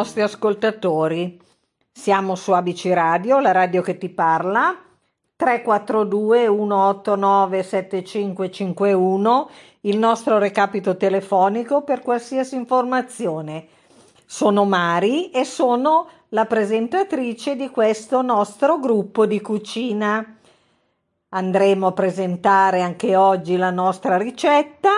nostri ascoltatori. Siamo su ABC Radio, la radio che ti parla, 342 189 7551, il nostro recapito telefonico per qualsiasi informazione. Sono Mari e sono la presentatrice di questo nostro gruppo di cucina. Andremo a presentare anche oggi la nostra ricetta.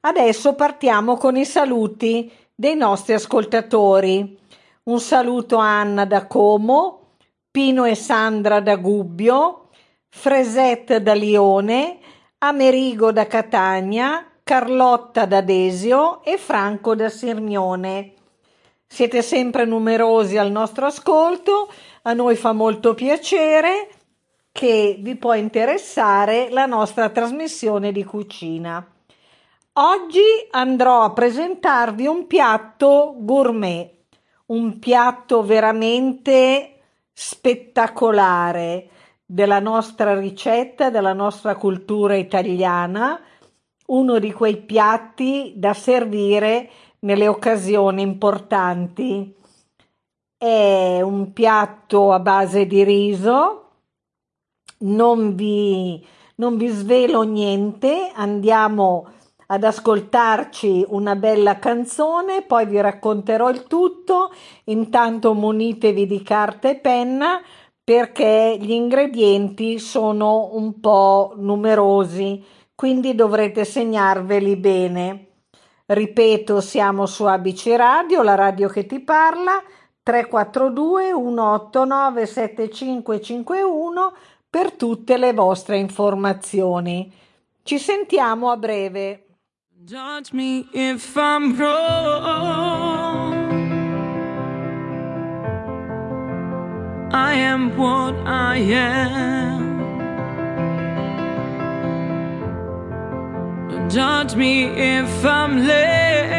Adesso partiamo con i saluti dei nostri ascoltatori. Un saluto a Anna da Como, Pino e Sandra da Gubbio, Fresette da Lione, Amerigo da Catania, Carlotta da Desio e Franco da Sirmione. Siete sempre numerosi al nostro ascolto, a noi fa molto piacere che vi può interessare la nostra trasmissione di cucina. Oggi andrò a presentarvi un piatto gourmet, un piatto veramente spettacolare della nostra ricetta, della nostra cultura italiana, uno di quei piatti da servire nelle occasioni importanti. È un piatto a base di riso, non vi, non vi svelo niente, andiamo a ad ascoltarci una bella canzone, poi vi racconterò il tutto. Intanto munitevi di carta e penna perché gli ingredienti sono un po' numerosi, quindi dovrete segnarveli bene. Ripeto, siamo su ABC Radio, la radio che ti parla, 342 189 7551 per tutte le vostre informazioni. Ci sentiamo a breve. Judge me if I'm wrong. I am what I am. Judge me if I'm late.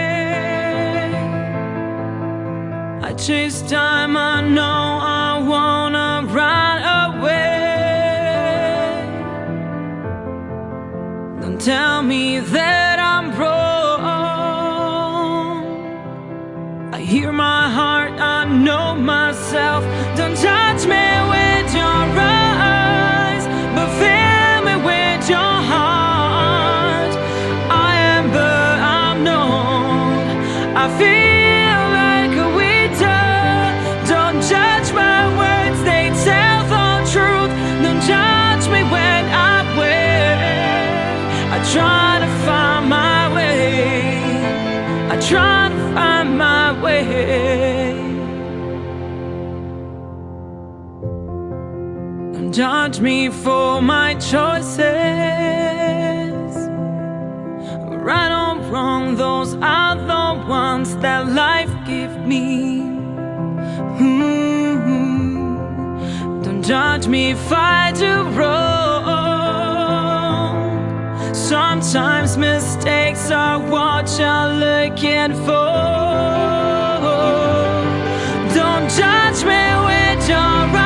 I chase time, I know I wanna run away. Don't tell me that. Know myself. Don't judge judge me for my choices. Right or wrong, those are the ones that life gives me. Mm-hmm. Don't judge me if I do wrong. Sometimes mistakes are what you're looking for. Don't judge me with your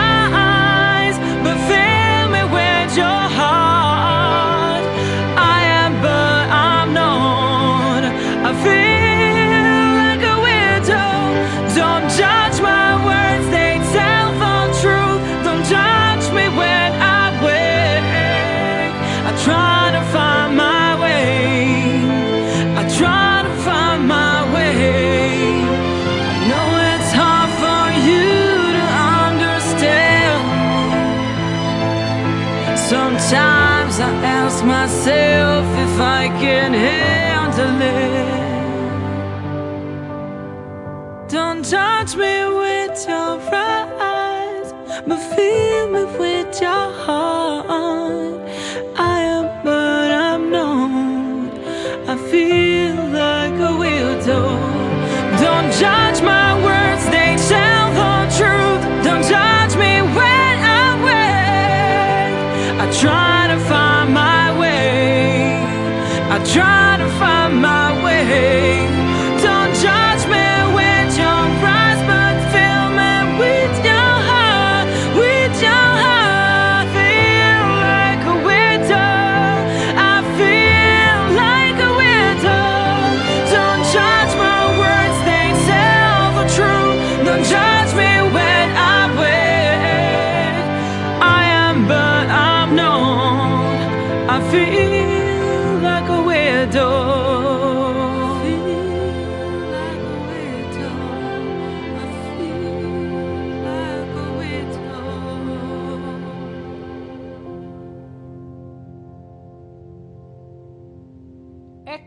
judge my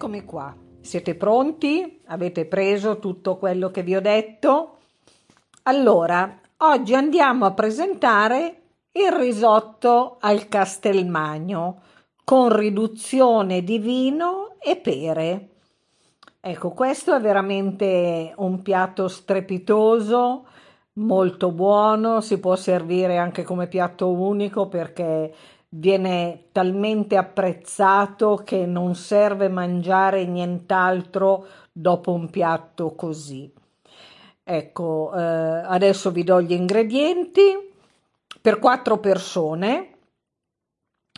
Eccomi qua. Siete pronti? Avete preso tutto quello che vi ho detto? Allora, oggi andiamo a presentare il risotto al castelmagno con riduzione di vino e pere. Ecco, questo è veramente un piatto strepitoso, molto buono, si può servire anche come piatto unico perché viene talmente apprezzato che non serve mangiare nient'altro dopo un piatto così. Ecco, eh, adesso vi do gli ingredienti per quattro persone.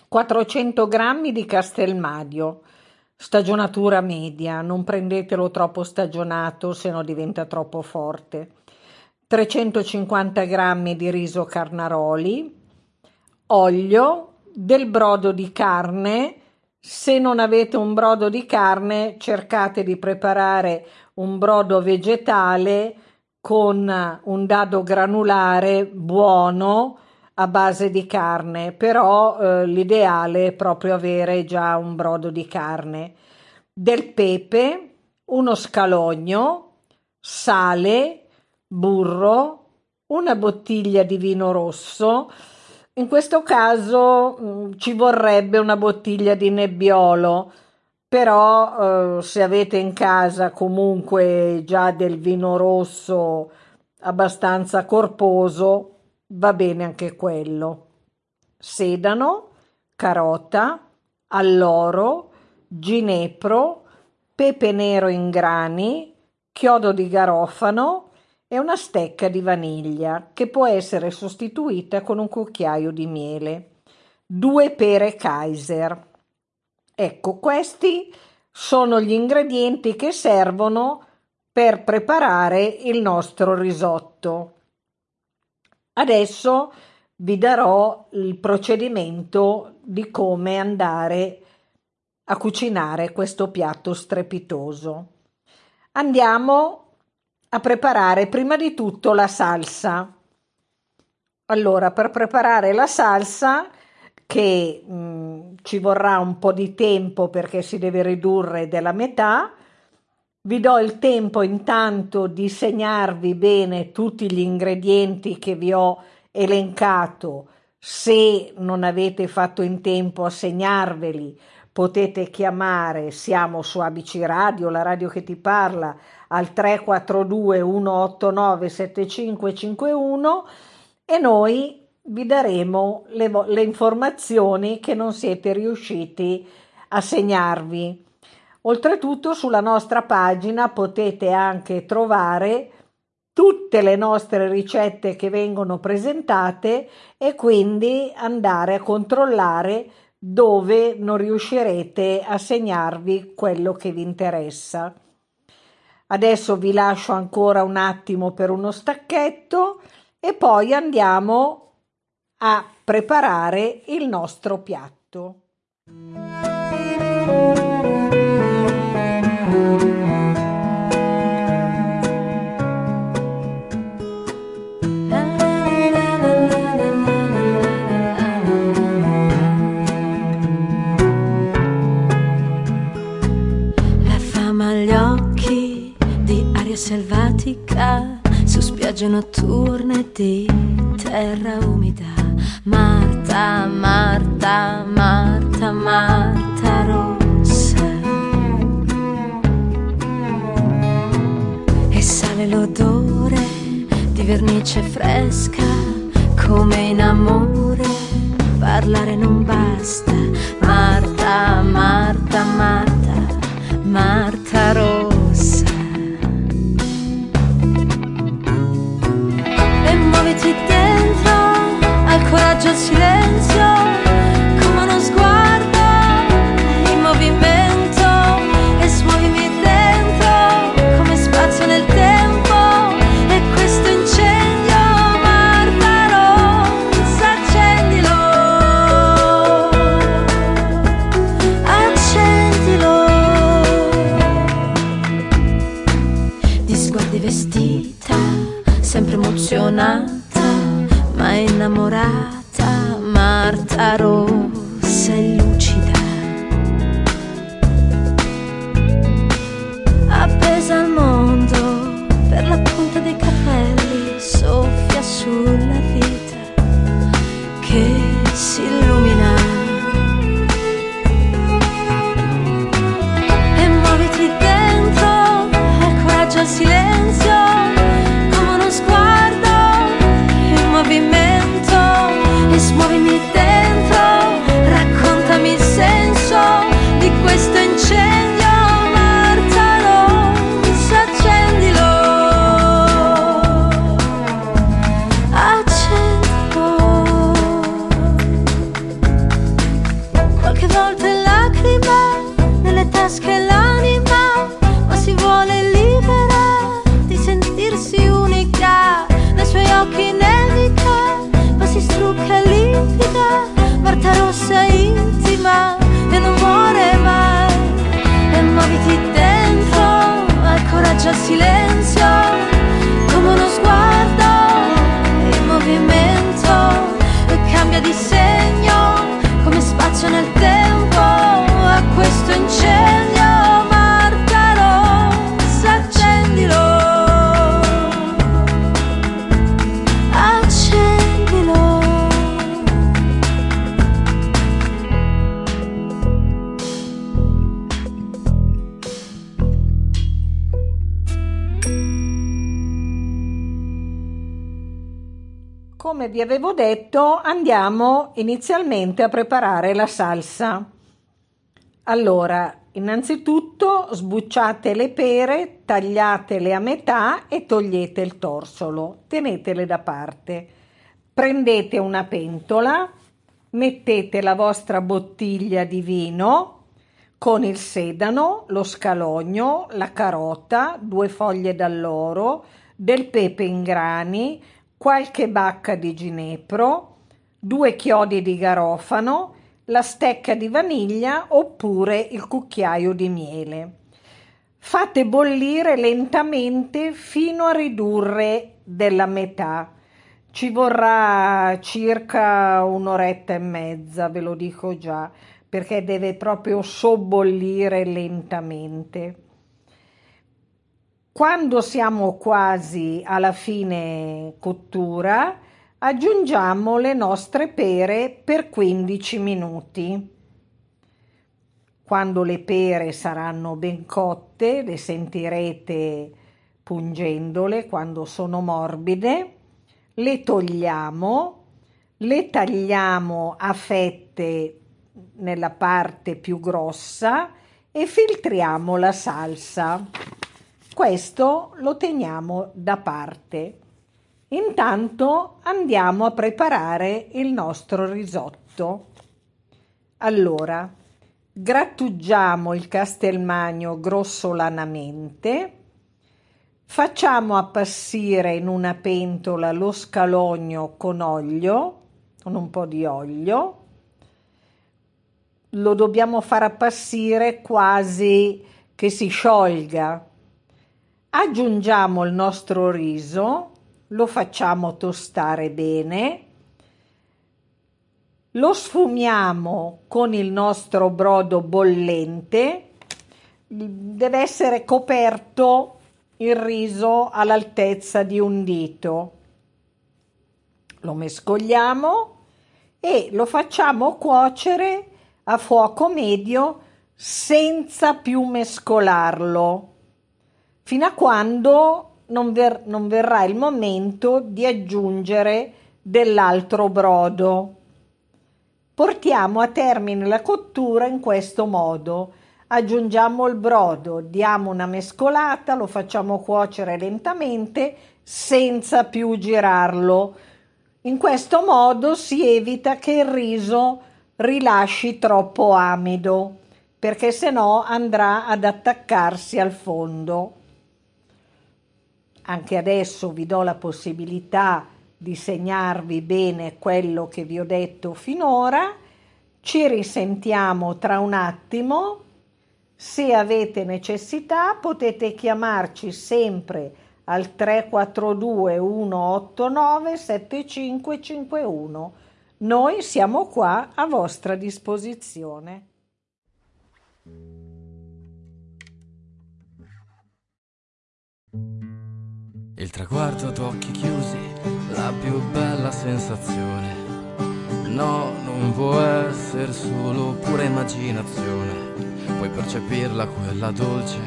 400 grammi di castelmadio, stagionatura media, non prendetelo troppo stagionato se no diventa troppo forte. 350 grammi di riso carnaroli, olio, del brodo di carne. Se non avete un brodo di carne, cercate di preparare un brodo vegetale con un dado granulare buono a base di carne, però eh, l'ideale è proprio avere già un brodo di carne, del pepe, uno scalogno, sale, burro, una bottiglia di vino rosso, in questo caso mh, mm, ci vorrebbe una bottiglia di nebbiolo, però eh, se avete in casa comunque già del vino rosso abbastanza corposo, va bene anche quello. Sedano, carota, alloro, ginepro, pepe nero in grani, chiodo di garofano, e una stecca di vaniglia che può essere sostituita con un cucchiaio di miele. Due pere Kaiser. Ecco, questi sono gli ingredienti che servono per preparare il nostro risotto. Adesso vi darò il procedimento di come andare a cucinare questo piatto strepitoso. Andiamo a preparare prima di tutto la salsa. Allora, per preparare la salsa, che mh, ci vorrà un po' di tempo perché si deve ridurre della metà, vi do il tempo intanto di segnarvi bene tutti gli ingredienti che vi ho elencato. Se non avete fatto in tempo a segnarveli, potete chiamare, siamo su ABC Radio, la radio che ti parla, al 342 189 7551 e noi vi daremo le, le informazioni che non siete riusciti a segnarvi. Oltretutto sulla nostra pagina potete anche trovare tutte le nostre ricette che vengono presentate e quindi andare a controllare dove non riuscirete a segnarvi quello che vi interessa. Adesso vi lascio ancora un attimo per uno stacchetto e poi andiamo a preparare il nostro piatto. Selvatica su spiagge notturne di terra umida. Marta, Marta, Marta, Marta rossa. E sale l'odore di vernice fresca come in amore. Parlare non basta. Marta, Marta, al coraggio al vi avevo detto, andiamo inizialmente a preparare la salsa. Allora, innanzitutto sbucciate le pere, tagliatele a metà e togliete il torsolo, tenetele da parte. Prendete una pentola, mettete la vostra bottiglia di vino con il sedano, lo scalogno, la carota, due foglie d'alloro, del pepe in grani, qualche bacca di ginepro, due chiodi di garofano, la stecca di vaniglia oppure il cucchiaio di miele. Fate bollire lentamente fino a ridurre della metà. Ci vorrà circa un'oretta e mezza, ve lo dico già, perché deve proprio sobbollire lentamente. Quando siamo quasi alla fine cottura, aggiungiamo le nostre pere per 15 minuti. Quando le pere saranno ben cotte, le sentirete pungendole quando sono morbide, le togliamo, le tagliamo a fette nella parte più grossa e filtriamo la salsa. Questo lo teniamo da parte. Intanto andiamo a preparare il nostro risotto. Allora, grattugiamo il castelmagno grossolanamente, facciamo appassire in una pentola lo scalogno con olio, con un po' di olio, lo dobbiamo far appassire quasi che si sciolga Aggiungiamo il nostro riso, lo facciamo tostare bene, lo sfumiamo con il nostro brodo bollente, deve essere coperto il riso all'altezza di un dito. Lo mescoliamo e lo facciamo cuocere a fuoco medio senza più mescolarlo fino a quando non, ver- non verrà il momento di aggiungere dell'altro brodo. Portiamo a termine la cottura in questo modo. Aggiungiamo il brodo, diamo una mescolata, lo facciamo cuocere lentamente senza più girarlo. In questo modo si evita che il riso rilasci troppo amido, perché se no andrà ad attaccarsi al fondo anche adesso vi do la possibilità di segnarvi bene quello che vi ho detto finora. Ci risentiamo tra un attimo. Se avete necessità potete chiamarci sempre al 342 189 7551. Noi siamo qua a vostra disposizione. Il traguardo ad occhi chiusi, la più bella sensazione. No, non può essere solo pura immaginazione. Puoi percepirla quella dolce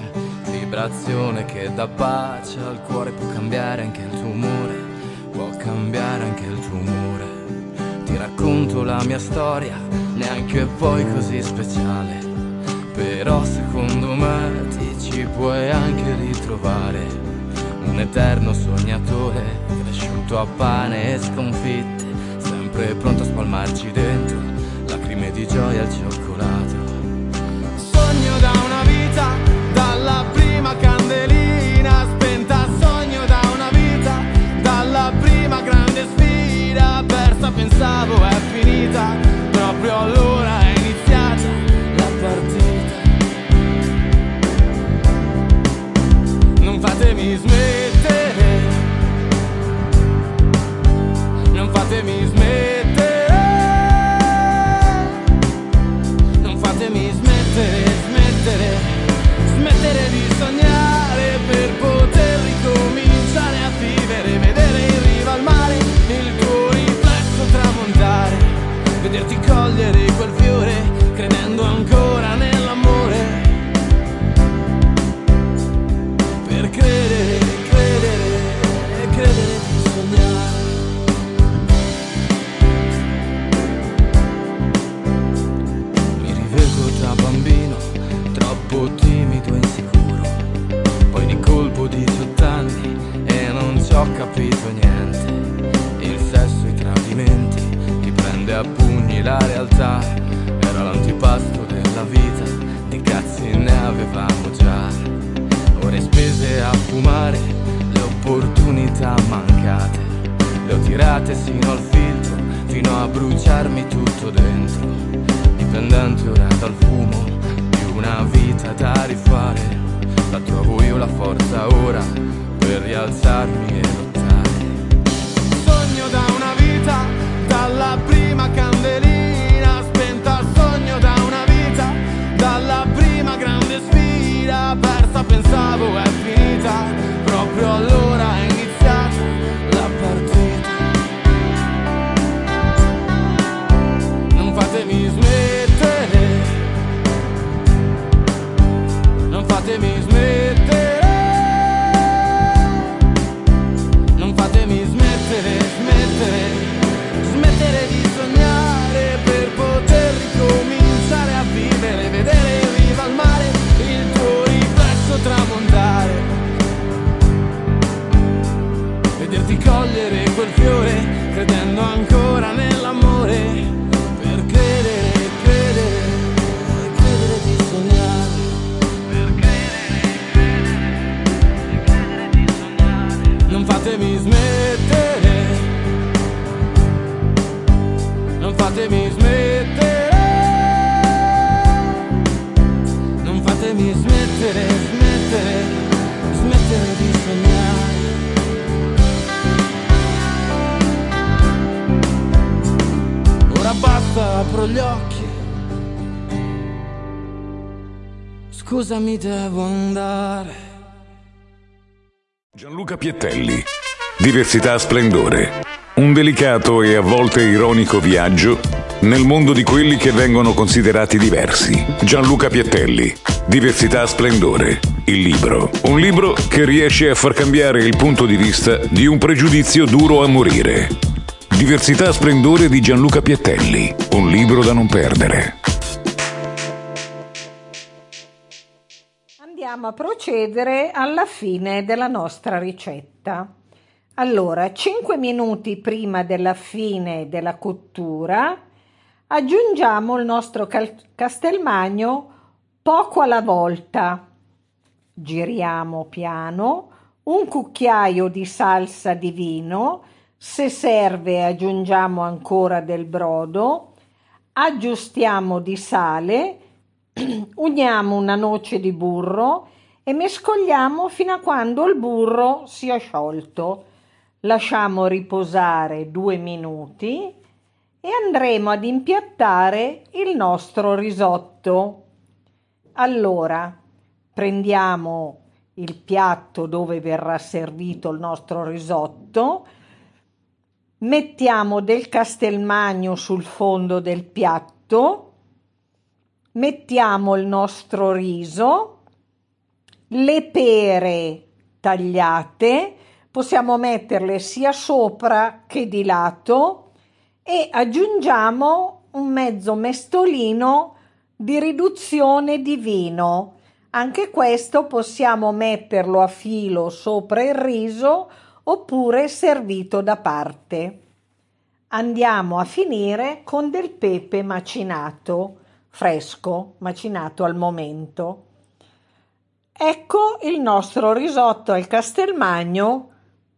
vibrazione che dà pace al cuore, può cambiare anche il tuo umore, può cambiare anche il tuo umore. Ti racconto la mia storia, neanche poi così speciale. Però secondo me ti ci puoi anche ritrovare un eterno sognatore, cresciuto a pane e sconfitte, sempre pronto a spalmarci dentro lacrime di gioia al cioccolato. Forza ora per rialzarmi e lottare. Sogno da una vita, dalla prima candelina Scusami, devo andare. Gianluca Piettelli. Diversità splendore. Un delicato e a volte ironico viaggio nel mondo di quelli che vengono considerati diversi. Gianluca Piettelli. Diversità splendore. Il libro. Un libro che riesce a far cambiare il punto di vista di un pregiudizio duro a morire. Diversità splendore di Gianluca Piettelli. Un libro da non perdere. A procedere alla fine della nostra ricetta. Allora, 5 minuti prima della fine della cottura aggiungiamo il nostro castelmagno poco alla volta. Giriamo piano, un cucchiaio di salsa di vino, se serve aggiungiamo ancora del brodo, aggiustiamo di sale, uniamo una noce di burro e mescoliamo fino a quando il burro sia sciolto. Lasciamo riposare due minuti e andremo ad impiattare il nostro risotto. Allora, prendiamo il piatto dove verrà servito il nostro risotto, mettiamo del castelmagno sul fondo del piatto, mettiamo il nostro riso, le pere tagliate, possiamo metterle sia sopra che di lato e aggiungiamo un mezzo mestolino di riduzione di vino. Anche questo possiamo metterlo a filo sopra il riso oppure servito da parte. Andiamo a finire con del pepe macinato, fresco, macinato al momento. Ecco il nostro risotto al castelmagno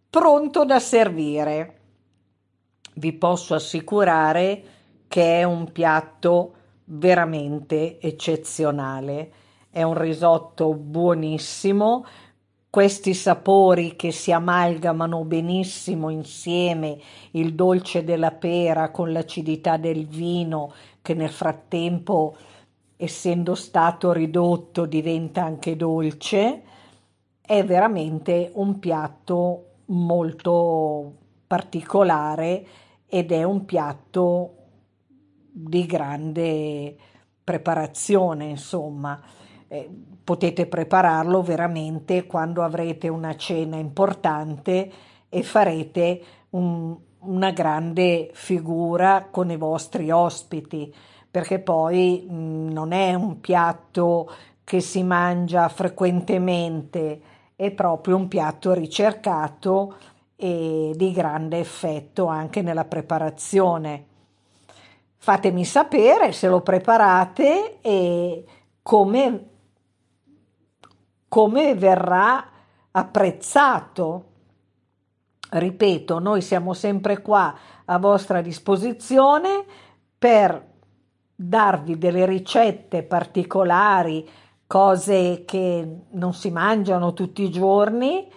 pronto da servire. Vi posso assicurare che è un piatto veramente eccezionale. È un risotto buonissimo, questi sapori che si amalgamano benissimo insieme, il dolce della pera con l'acidità del vino che nel frattempo, essendo stato ridotto, diventa anche dolce, è veramente un piatto molto particolare ed è un piatto di grande preparazione, insomma. Eh, potete prepararlo veramente quando avrete una cena importante e farete un, una grande figura con i vostri ospiti, perché poi mh, non è un piatto che si mangia frequentemente, è proprio un piatto ricercato e di grande effetto anche nella preparazione. fatemi sapere se lo preparate e come, come verrà apprezzato. Ripeto, noi siamo sempre qua a vostra disposizione per darvi delle ricette particolari, cose che non si mangiano tutti i giorni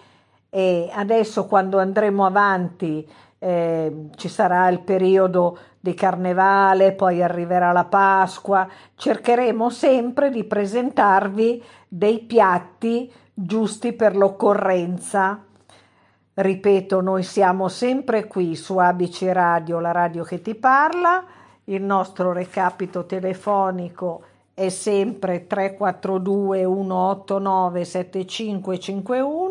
e adesso quando andremo avanti eh, ci sarà il periodo di carnevale, poi arriverà la Pasqua, cercheremo sempre di presentarvi dei piatti giusti per l'occorrenza. Ripeto, noi siamo sempre qui su ABC Radio, la radio che ti parla, il nostro recapito telefonico è sempre 342 189 7551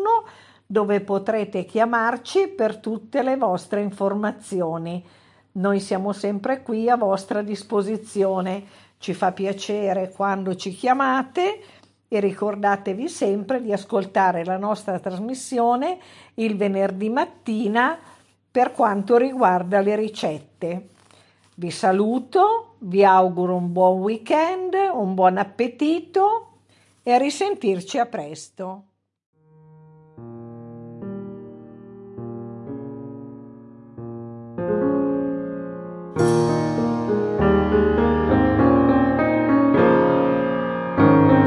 dove potrete chiamarci per tutte le vostre informazioni. Noi siamo sempre qui a vostra disposizione. Ci fa piacere quando ci chiamate e ricordatevi sempre di ascoltare la nostra trasmissione il venerdì mattina per quanto riguarda le ricette. Vi saluto, vi auguro un buon weekend, un buon appetito e a risentirci a presto.